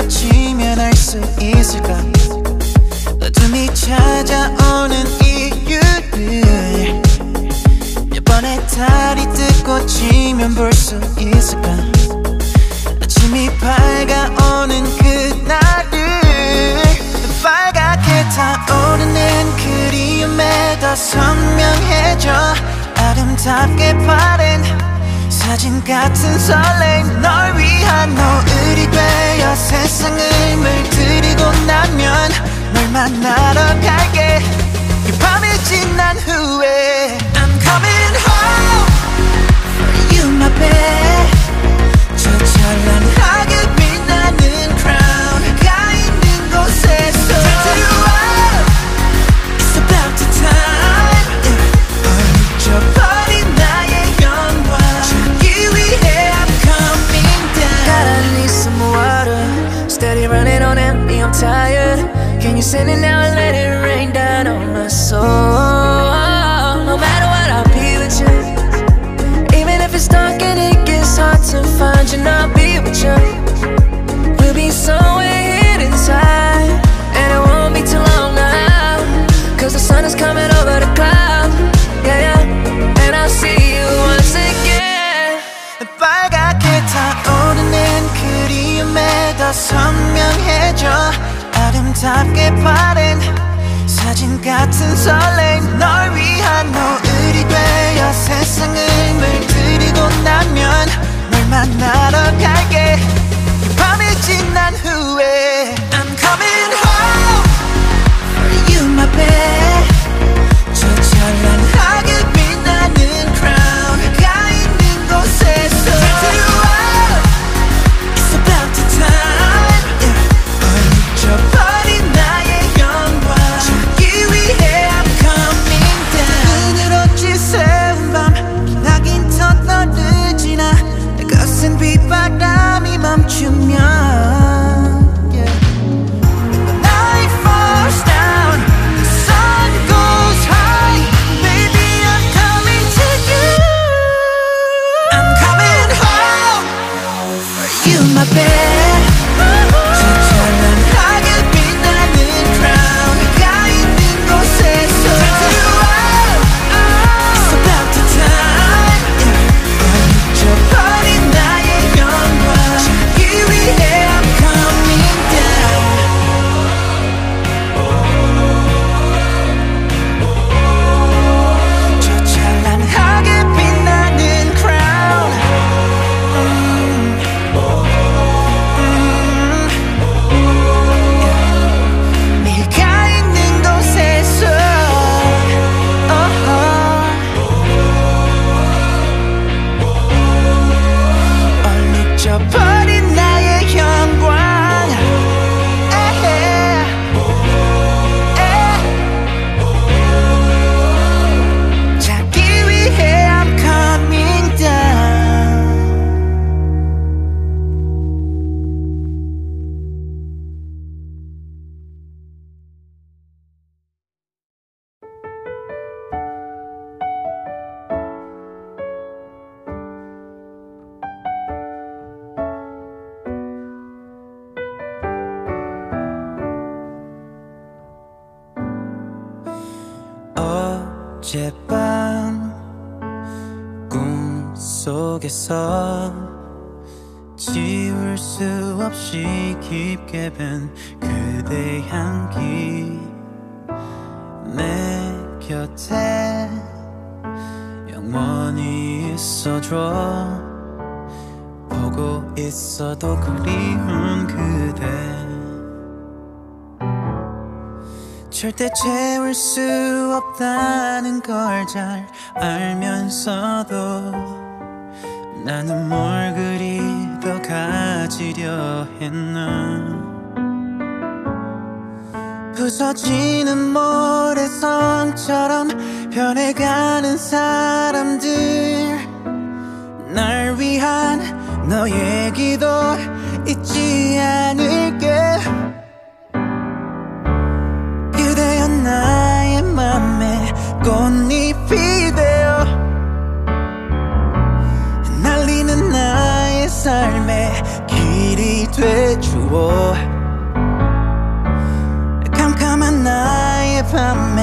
꽃이면 알 수 있을까? 어둠이 찾아오는 이유를 몇 번의 달이 뜨고 지면 볼 수 있을까? 아침이 밝아오는 그날을 빨갛게 타오르는 그리움에 더 선명해져 아름답게 바랜 사진 같은 설렘 널 위한 노을이 되어 세상을 물들이고 나면 널 만나러 갈게. 이 밤이 지난 후에 I'm coming home you my babe. 저 찬란하게 빛나는 crown Can you send it now and let it rain down on my soul? No matter what, I'll be with you. Even if it's dark and it gets hard to find you, I'll be with you. We'll be somewhere hidden inside. And it won't be too long now. Cause the sun is coming over the cloud. Yeah, yeah. And I'll see you once again. 빨갛게 타오르는 그리움에 더 선명해져 아름답게 바랜 사진 같은 설 서 지울 수 없이 깊게 밴 그대 향기 내 곁에 영원히 있어줘. 보고 있어도 그리운 그대. 절대 채울 수 없다는 걸 잘 알면서도 나는 뭘 그리 더 가지려 했나? 부서지는 모래성처럼 변해가는 사람들. 날 위한 너의 기도 잊지 않을 individual. Come, come, and I, if I'm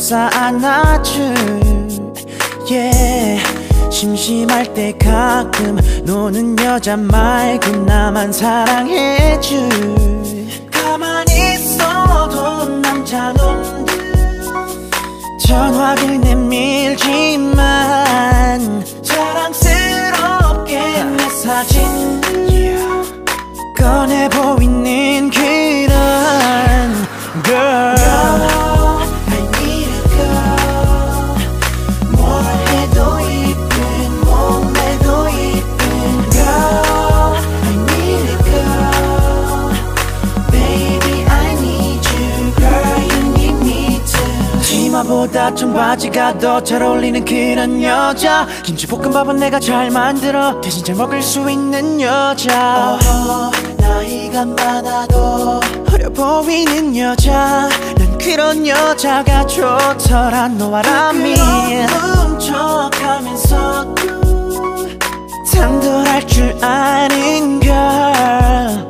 감싸 안아줄 yeah. 심심할 때 가끔 노는 여자 말고 나만 사랑해줄 같은 바지가 더 잘 어울리는 그런 여자. 김치볶음밥은 내가 잘 만들어. 대신 잘 먹을 수 있는 여자. 어허, 나이가 많아도 어려 보이는 여자. 난 그런 여자가 좋더라 너와 라미. 부끄러하면서 당돌할 줄 아는 걸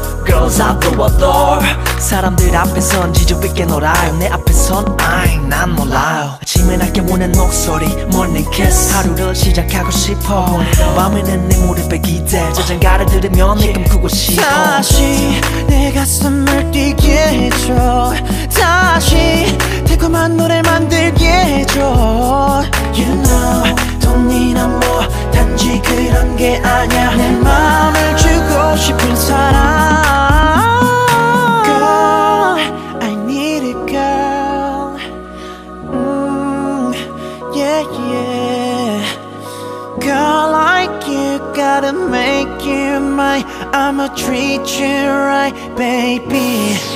girls I blew up door 사람들 앞에선 지저귀게 놀아요. 내 앞에선 I'm 난 몰라요. 아침에 아껴 오는 목소리 morning kiss. 하루를 시작하고 싶어. 밤에는 내 무릎에 기대. 저장가를 들으면 내 꿈꾸고 싶어. 다시 내 가슴을 뛰게 해줘. 다시 달콤한 노래 만들게 해줘. You know 돈이나 뭐 단지 그런 게 아니야 treat you right, baby.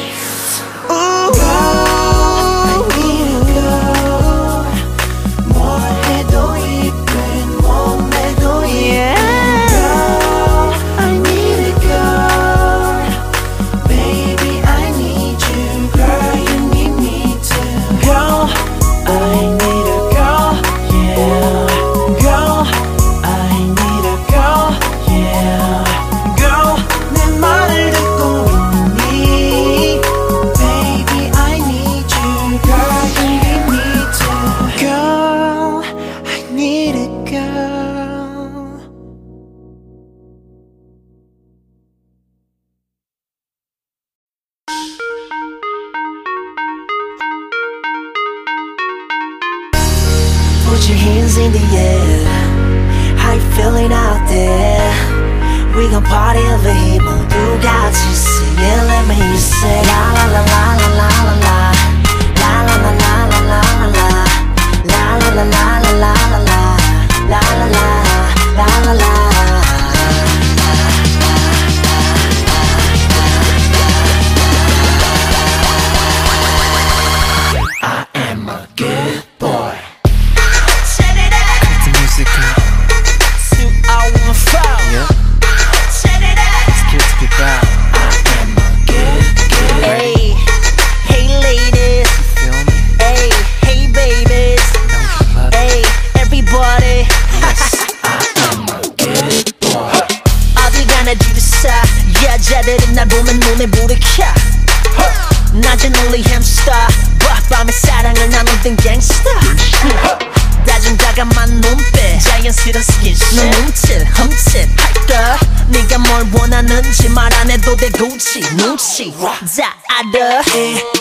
she rocks out of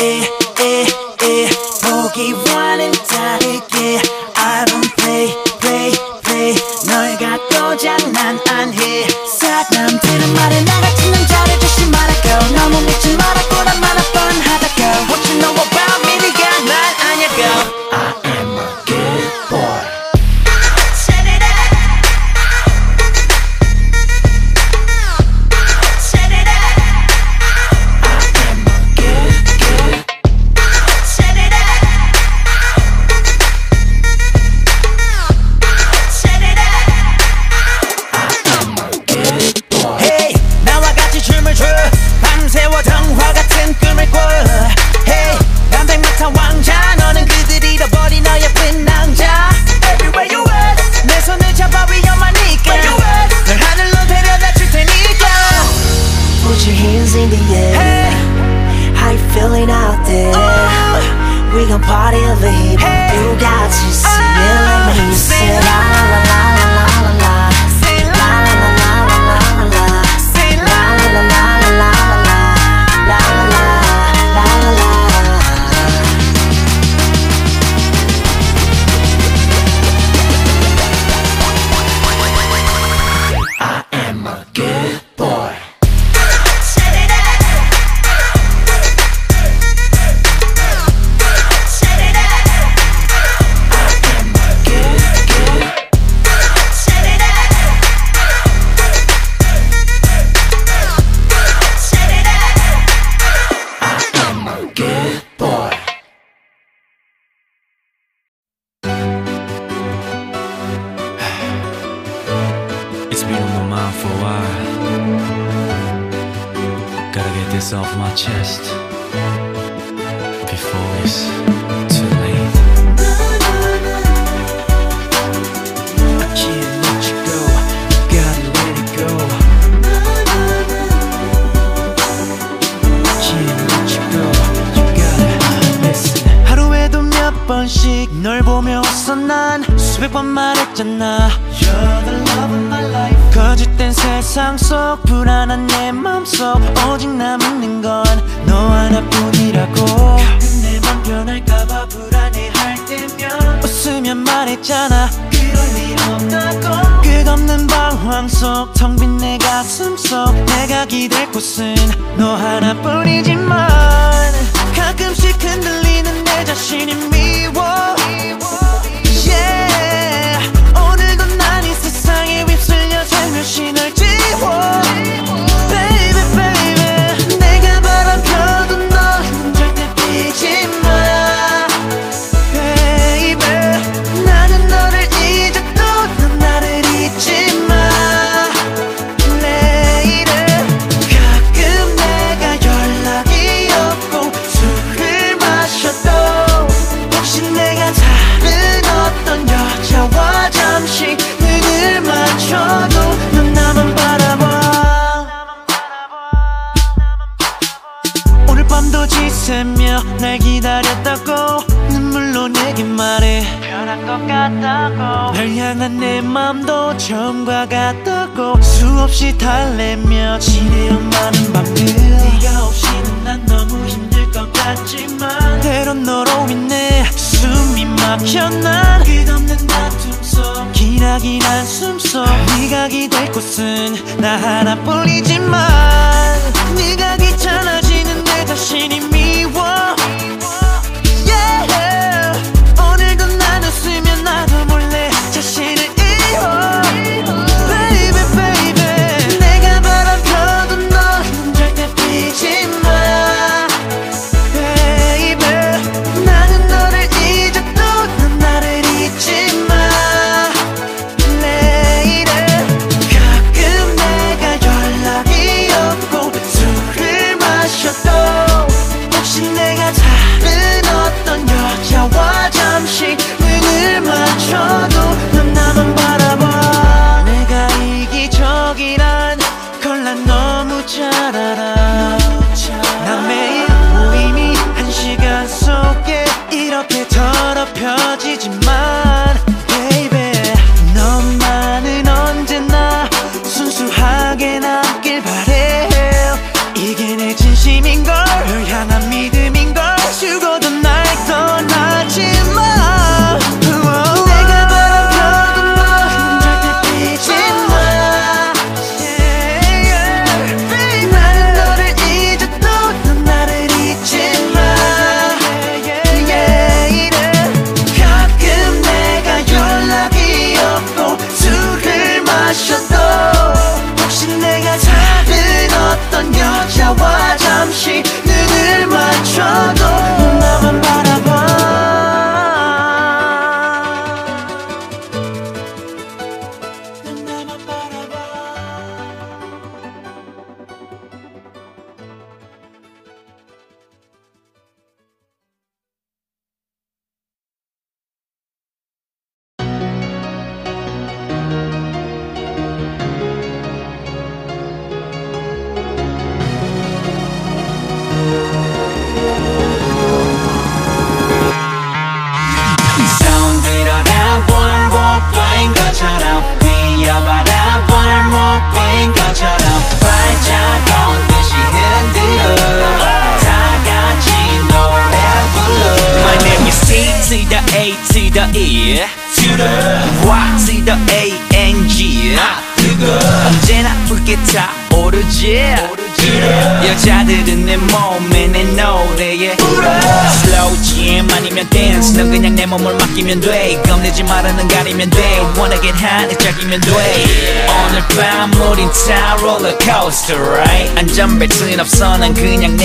eh, eh, eh. Boogie Valentine, yeah. I don't play. This off my chest before it's too late. I can't let you go. Gotta let it go. Can't let you go. You gotta listen. 하루에도 몇 번씩 널 보며 웃어 난 수백 번 말했잖아 You're the love of my life 거짓된 세상 속 불안한 내 맘속 오직 남는 건 너 하나뿐이라고. 가끔 내맘 변할까봐 불안해할 때면 웃으면 말했잖아. 그럴 일 없다고. 끝없는 방황 속 텅 빈 내 가슴 속 내가 기댈 곳은 너 하나뿐이지만 가끔씩 흔들리는 내 자신이 미워. Yeah 휩쓸려 살며시 널 지워 오늘 밤도 지새며 날 기다렸다고 눈물로 내게 말해. 변한 것 같다고. 널 향한 내 맘도 처음과 같다고 수없이 달래며 지내온 많은 밤들. 네가 없이는 난 너무 힘들 것 같지만 때론 너로 인해 숨이 막혀 난 끝없는 다툼 속 기나긴 한숨 속. 네가 기댈 곳은 나 하나뿐이지만 네가 자신이 난 그냥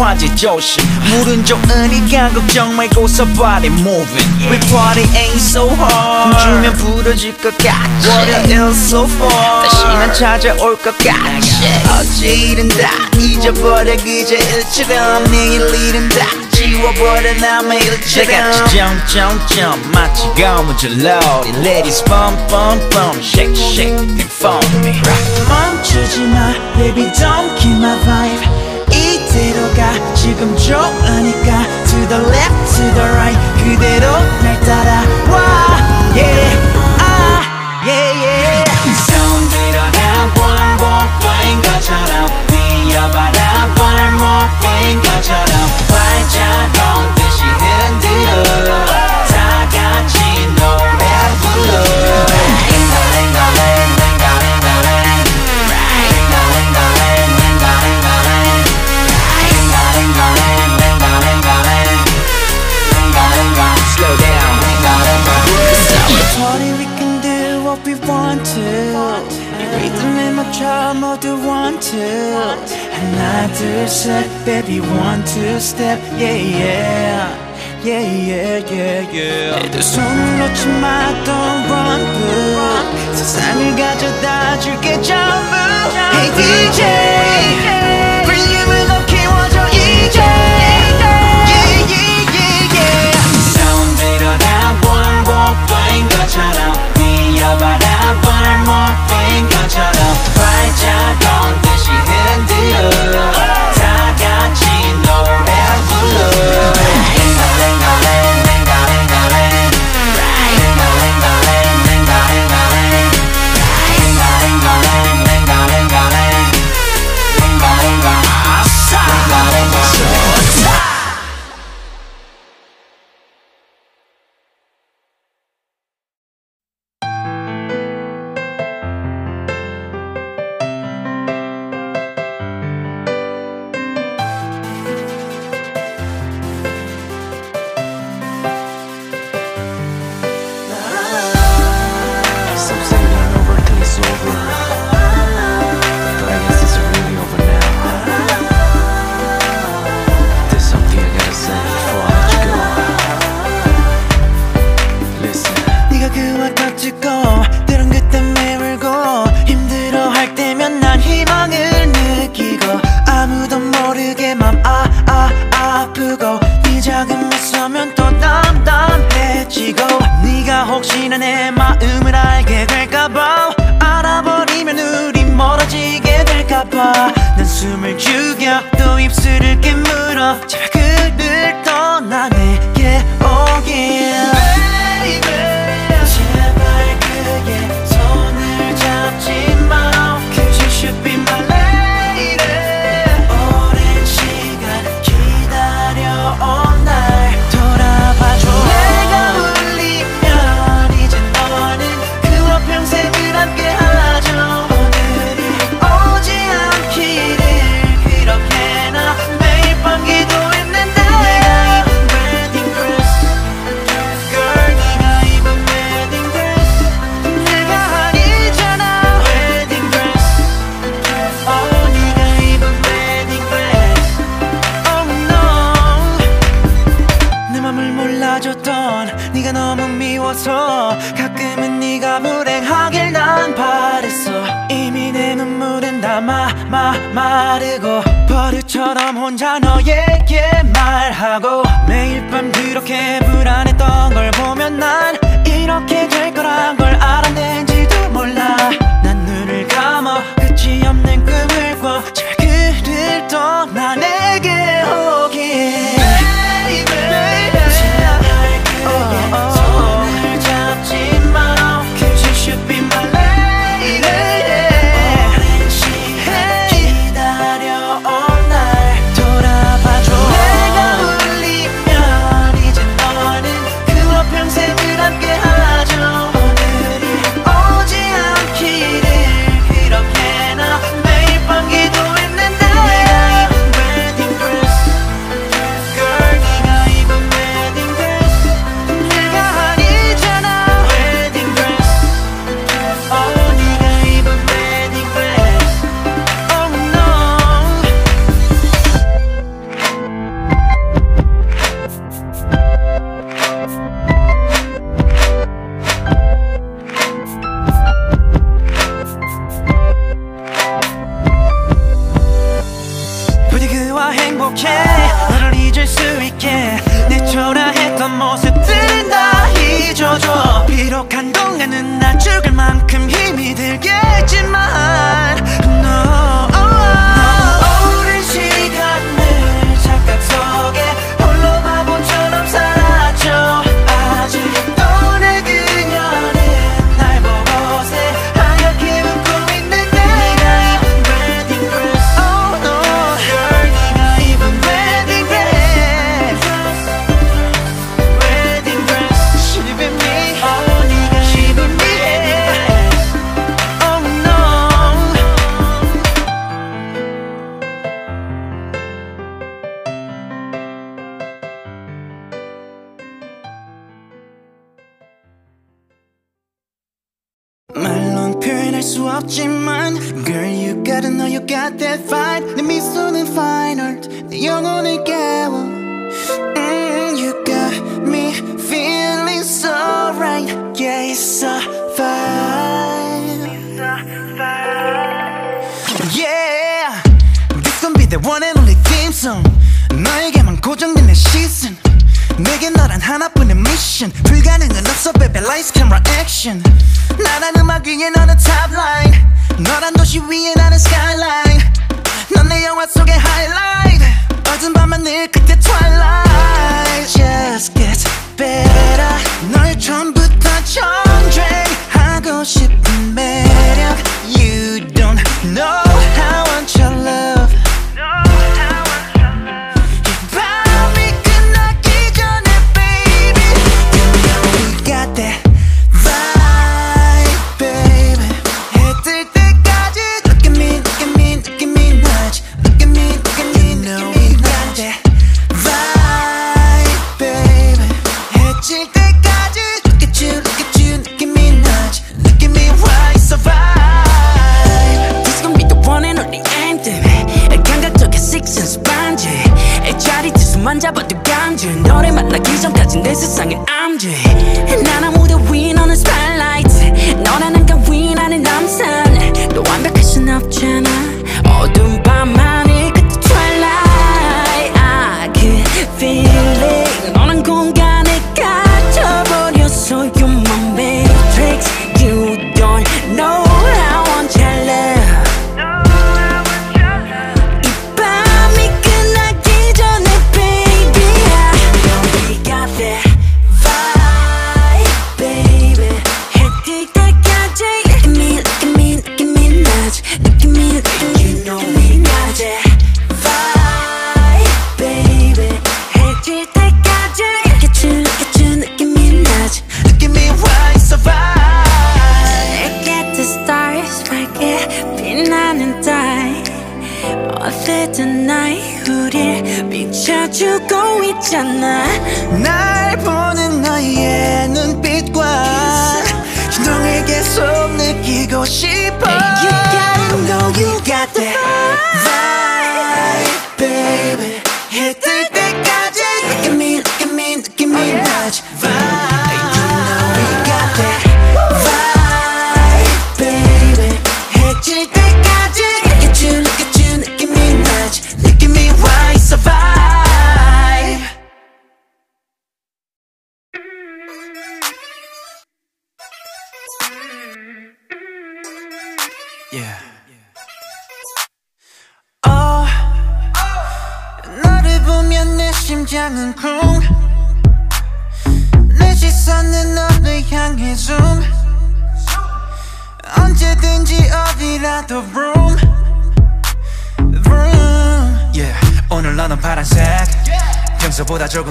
화제 물은 좀 은이가 걱정 말고 so body moving We party ain't so hard 주면 부러질 것 같지 hell so far 다시는 찾아올 것 같지 어제 일은 다 잊어버려 그제 일처럼 내일 일은 다 지워버려 남의 일처럼 내가 jump. Jump jump 마치 가무질러 Ladies bum bum bum. Shake shake and follow me. 멈추지 마 baby don't keep my vibe. 가 지금 좋으니까. To the left, to the right. 그대로 날 따라와. Yeah, ah, yeah, yeah. 손 들어라 볼못 보인 것처럼. 뛰어봐라. 발못 보인 것처럼. two 하나 둘셋 baby one two step yeah yeah Yeah, yeah, yeah, yeah. 손을 놓지 마, don't run through. 세상을 가져다 줄게, 전부. Hey, DJ. 나와 난 숨을 죽여 또 입술을 깨물어 제발 그 Yeah. This gonna be the one and only theme song. 너에게만 고정된 내 시선. 내게 너란 하나뿐인 미션 불가능은 없어 baby lights camera action. 나란 음악 위에 너는 top line 너란 도시 위에 나는 skyline. 넌 영화 속의 highlight. 어두운 밤은 늘 그때 twilight. Just gets better. 널 처음부터 정죄하고 싶은 매력. You don't know. chẳng lỡ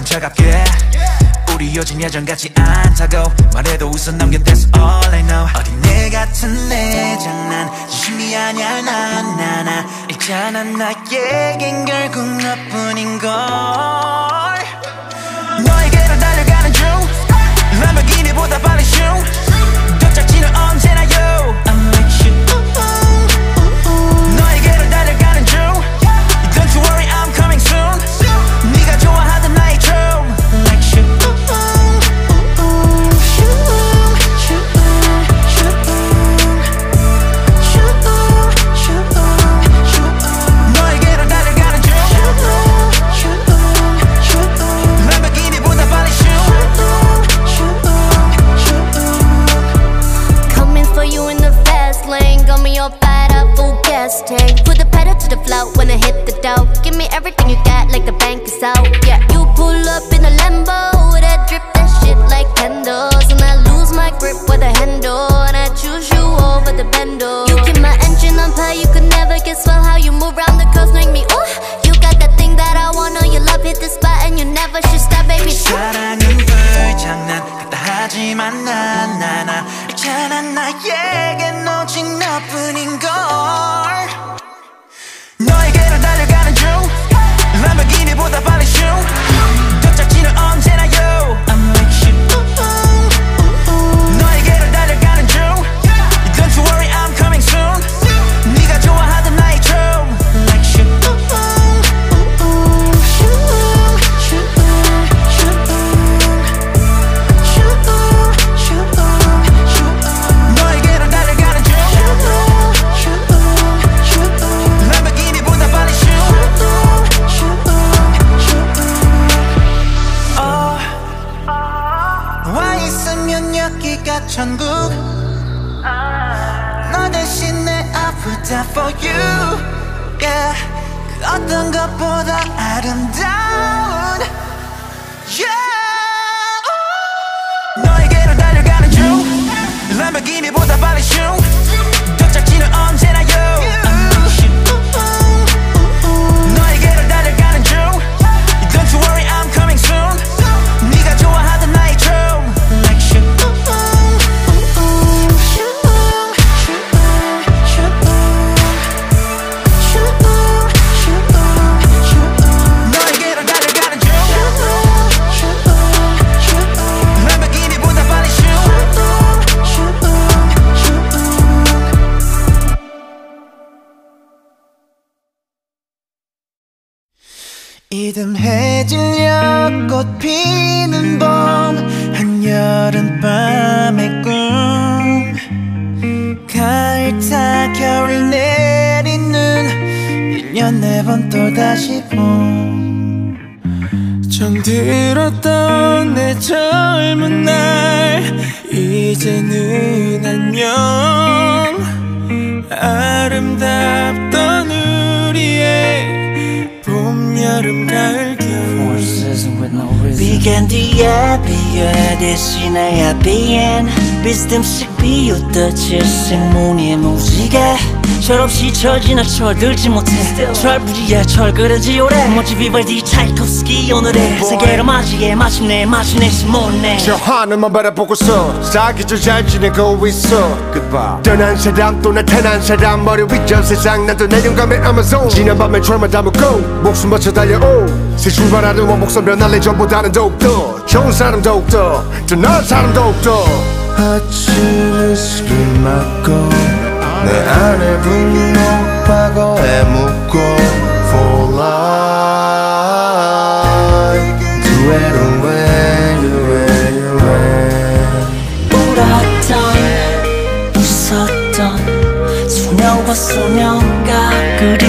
차갑게 우리 요즘 예전 같지 않다고 말해도 웃어 넘겨 That's all I know. 어디 내 같은 내 장난 진심이 아냐 나나나. 있잖아 나에겐 결국 너뿐인걸. 너에게로 달려가는 중. 람보기니 보다 I put that for you. Yeah 그 어떤 것보다 아름다운. Yeah 너에게로 달려가는 중 람보르기니보다 빨리 슝 듬해질녘 꽃 피는 봄 한여름밤의 꿈. 가을 타 겨울 내리는 1년 네 번 또다시 봄. 정들었던 내 젊은 날 이제는 안녕 아름답던 우리의 봄, 여름, 가을, 겨울 비겐 뒤에 비에 대신에 비엔 비스듬씩 비웃듯이 생문의 무지개. 철없이 철지나 철들지 못해. 철부지에 철그런지 오래. 멋지 비발디 차이콥스키 오늘의 세계로 맞이해 마침내 마침내 시몬네. 저 하늘만 바라보고서 사기절 잘 지내고 있어. Goodbye. 떠난 사람 또 나타난 사람 머리 위저 세상 나도 내년감의 아마존 지난 밤에 철만 담고 목숨 바쳐 달려오. 새 출발하는 원목선 변할래 전보다는 더욱더 좋은 사람 더욱더 더 나은 사람 더욱더 아침을 술을 맞고 내 안에 분노 과거에 묻고 For life. Do it away, do it away 울었던 웃었던 소녀와 소녀가 그리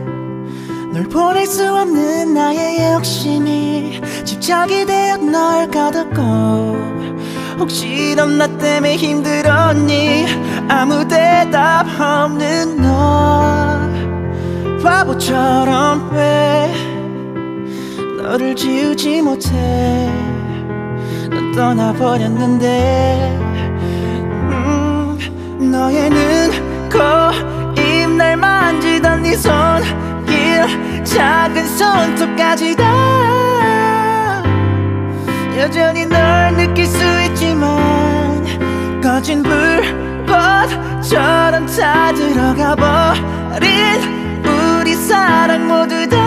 널 보낼 수 없는 나의 욕심이 집착이 되어 널 가뒀고 혹시 넌 나 때문에 힘들었니? 아무 대답 없는 너 바보처럼 왜 너를 지우지 못해? 넌 떠나버렸는데 음, 너의 눈, 코, 입 날 만지던 네손 길 작은 손톱까지 다. 여전히 널 느낄 수 있지만 꺼진 불꽃처럼 다 들어가 버린 우리 사랑 모두 다.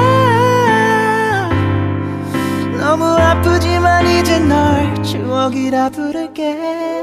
너무 아프지만 이제 널 추억이라 부를게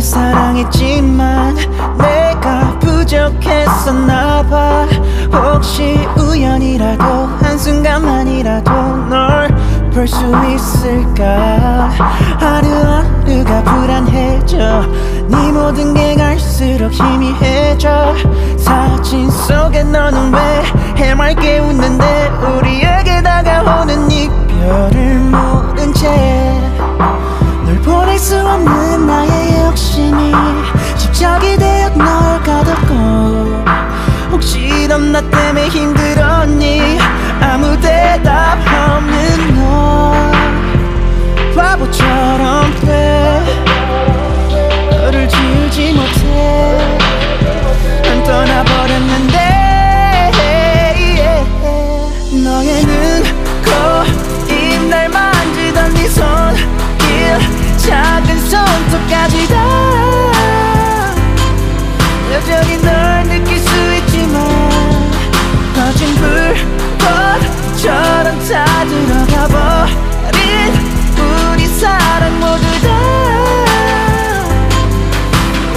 사랑했지만 내가 부족했었나 봐. 혹시 우연이라도 한순간만이라도 널 볼 수 있을까? 하루하루가 불안해져. 네 모든 게 갈수록 희미해져. 사진 속에 너는 왜 해맑게 웃는데 우리에게 다가오는 이별을 모른 채. 널 보낼 수 없는 나의 욕심이 집착이 되어 널 가뒀고 혹시 넌 나 때문에 힘들었니? 아무 대답 없는 너 바보처럼 돼. 너를 지우지 못해. 난 떠나버렸는 작은 손톱까지 다. 여전히 널 느낄 수 있지만 꺼진 불꽃처럼 다 들어가 버린 우리 사랑 모두 다.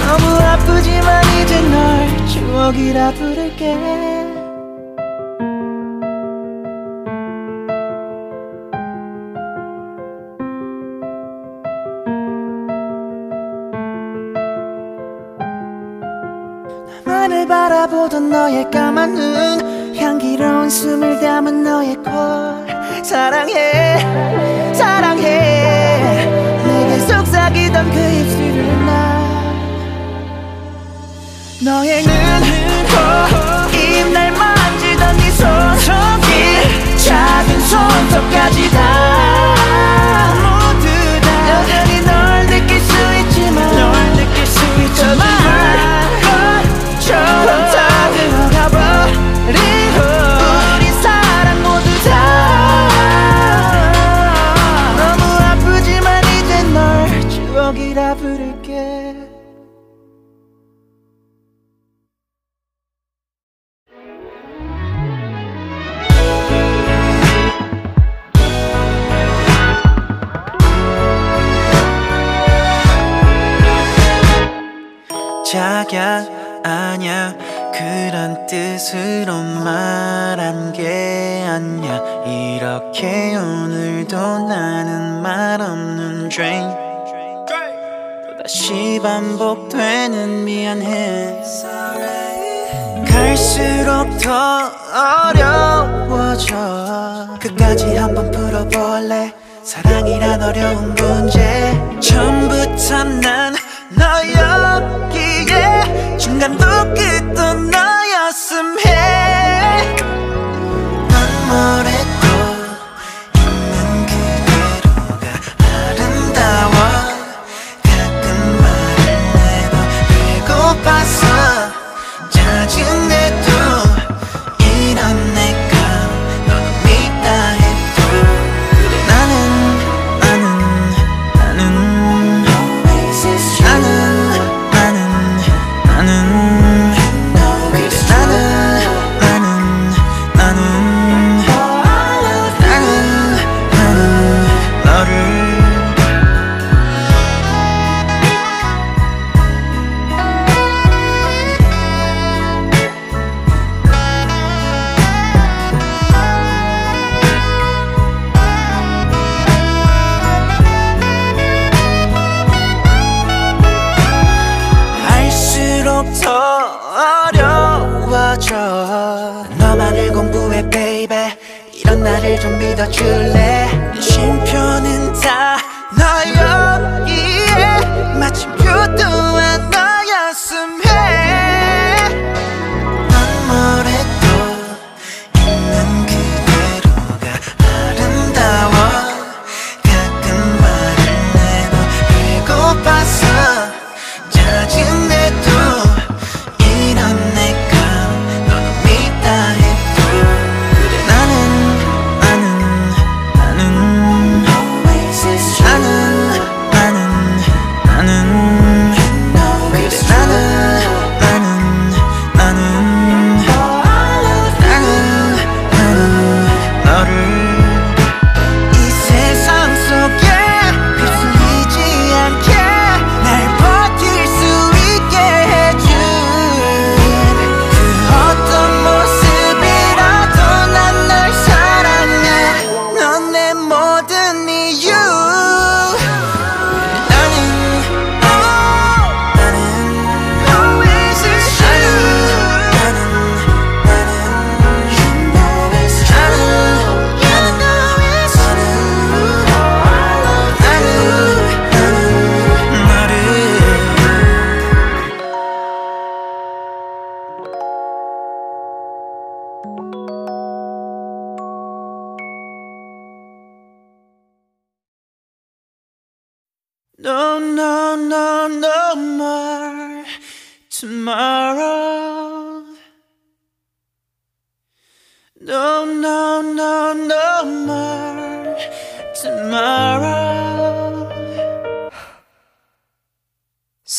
너무 아프지만 이제 널 추억이라 부를게 나만을 바라보던 너의 까만 눈 향기로운 숨을 담은 너의 코 사랑해 사랑해. 내게 속삭이던 그 입술을 나. 너의 눈, 코, 입날 만지던 네 손길 작은 손톱까지 다 반복되는 미안해. 갈수록 더 어려워져. 끝까지 한번 풀어볼래? 사랑이란 어려운 문제. 처음부터 난 너였기에 중간도 끝도 너였음. 해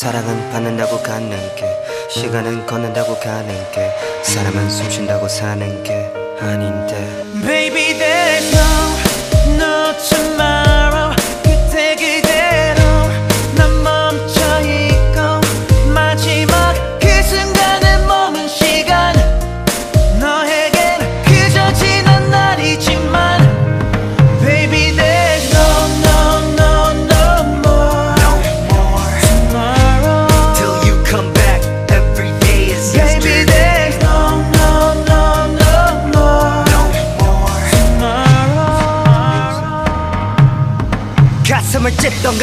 사랑은 받는다고 갖는 게 시간은 걷는다고 가는 게 사람은 숨 쉰다고 사는 게 아닌데. Baby,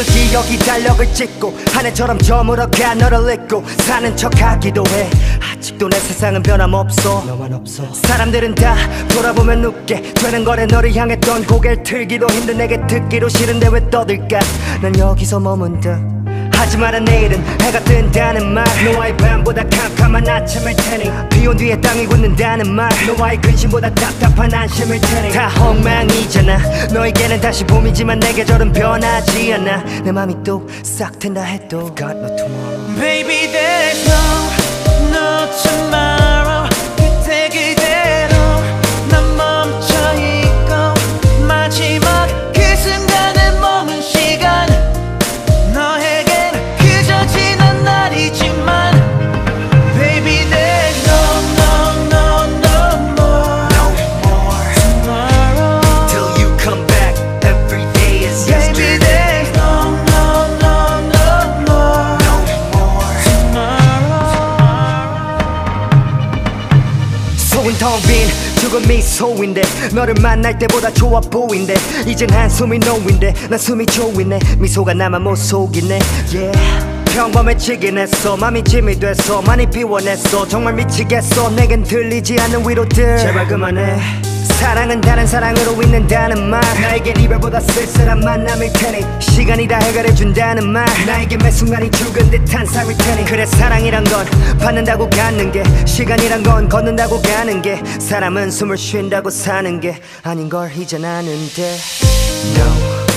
그 기억이 달력을 찍고 한 해처럼 저물어가 너를 잊고 사는 척하기도 해. 아직도 내 세상은 변함없어. 너만 없어. 사람들은 다 돌아보면 웃게 되는 거래. 너를 향했던 고개를 틀기도 힘든 내게 듣기도 싫은데 왜 떠들까? 난 여기서 머문다 하지만 내일은 해가 뜬다는 말. 너와의 밤보다 캄캄한 아침일 테니. 비온 뒤에 땅이 굳는다는 말. 너와의 근심보다 답답한 안심일 테니. 다 엉망이잖아. 너에게는 다시 봄이지만 내 계절은 변하지 않아. 내 맘이 또싹 트인다 해도. Got no tomorrow. Baby, there's no, no tomorrow. 미소인데 너를 만날 때보다 좋아 보인대. 이젠 한숨이 놓인데 난 숨이 조이네. 미소가 나만 못 속이네. Yeah. 평범해지긴 했어. 맘이 짐이 됐어. 많이 비워냈어. 정말 미치겠어. 내겐 들리지 않는 위로들. 제발 그만해 사랑은 다른 사랑으로 있는다는 말. 나에겐 이별보다 쓸쓸한 만남일 테니 시간이 다 해결해준다는 말. 나에게 매 순간이 죽은 듯한 삶일 테니 그래 사랑이란 건 받는다고 갖는 게 시간이란 건 걷는다고 가는 게 사람은 숨을 쉰다고 사는 게 아닌 걸 이젠 아는데. No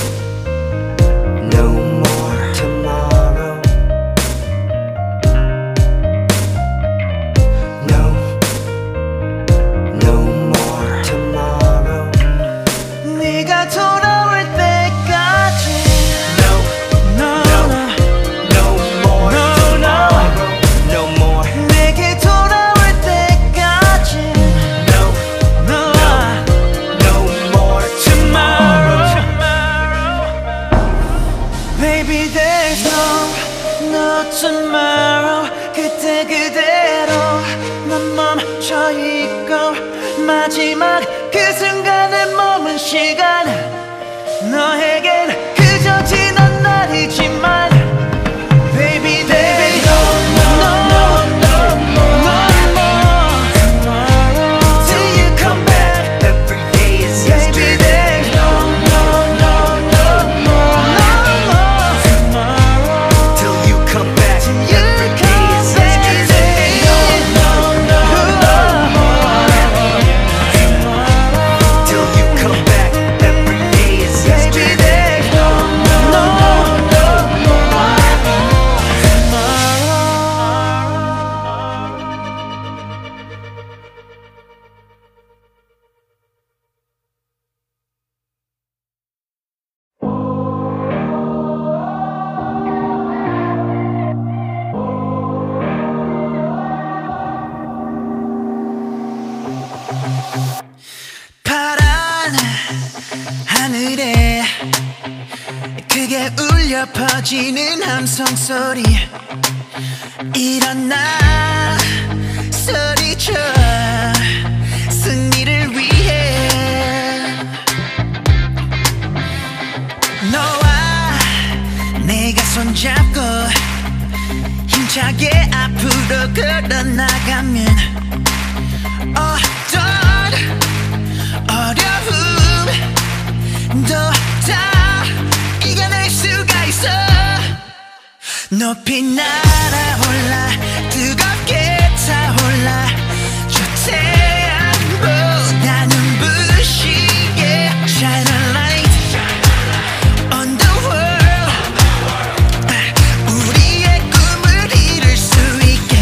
크게 울려 퍼지는 함성 소리. 일어나. 소리쳐. 승리를 위해. 너와 내가 손잡고 힘차게 앞으로 걸어나가면 높이 날아올라 뜨겁게 타올라. 저 태양 보다 눈부시게 Shine a light. On the world 우리의 꿈을 이룰 수 있게.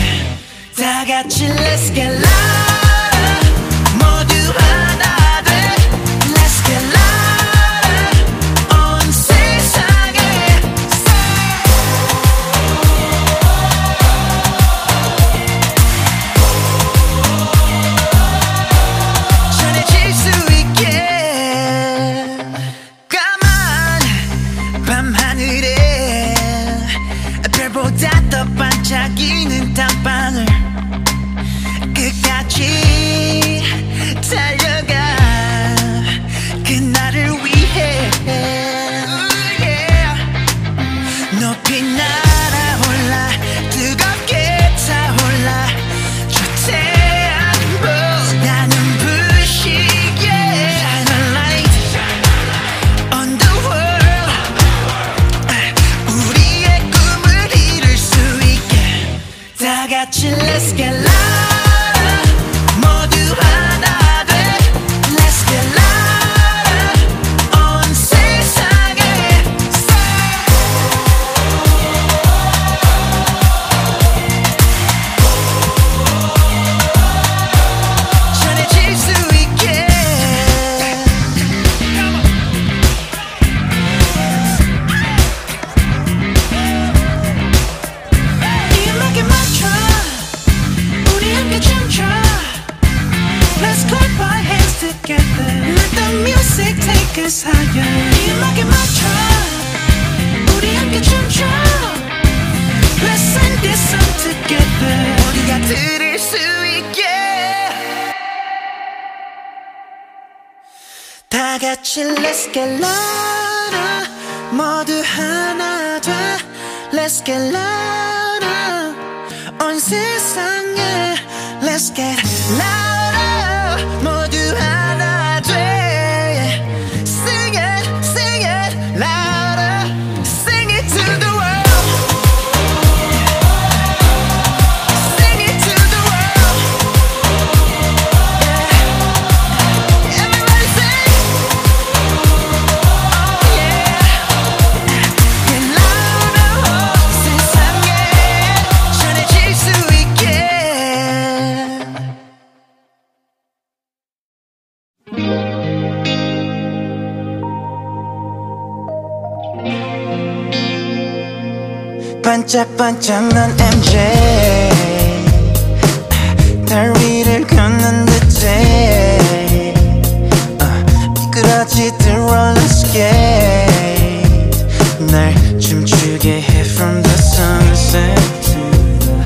다 같이 Let's get 다 같이 Let's get loud 반짝반짝 넌 MJ 달 위를 걷는 듯해 어, 미끄러지듯 roller skate 날 춤추게 해 from the sunset to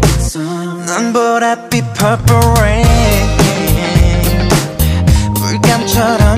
the sun 넌 보랏빛 purple rain 물감처럼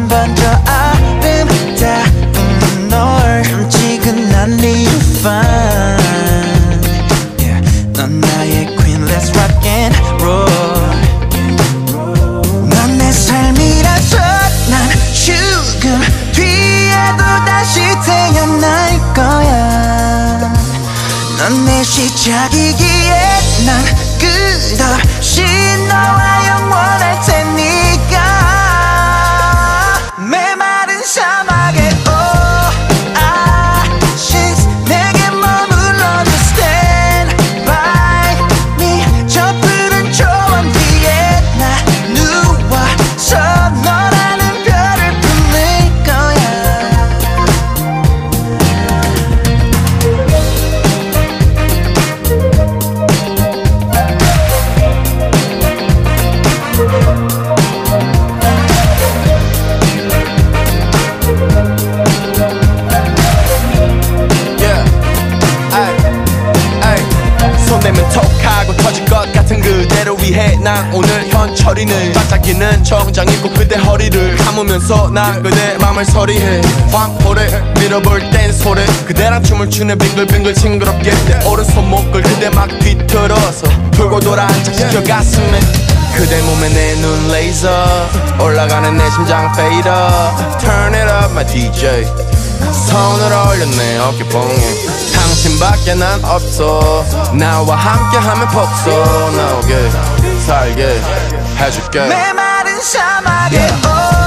여기는 정장 입고 그대 허리를 감으면서 난 그대 맘을 서리해. 황포를 밀어볼 땐 소래. 그대랑 춤을 추네 빙글빙글 싱그럽게. 내 오른손목을 그대 막 뒤틀어서 돌고 돌아 안착시켜 가슴에. 그대 몸에 내 눈 레이저 올라가는 내 심장 페이더. Turn it up my DJ 손으로 올려 내 어깨뽕에. 당신밖에 난 없어. 나와 함께하면 폭소. 나오게 살게. 해줄게 내 말은 심하게. yeah. 예. Oh.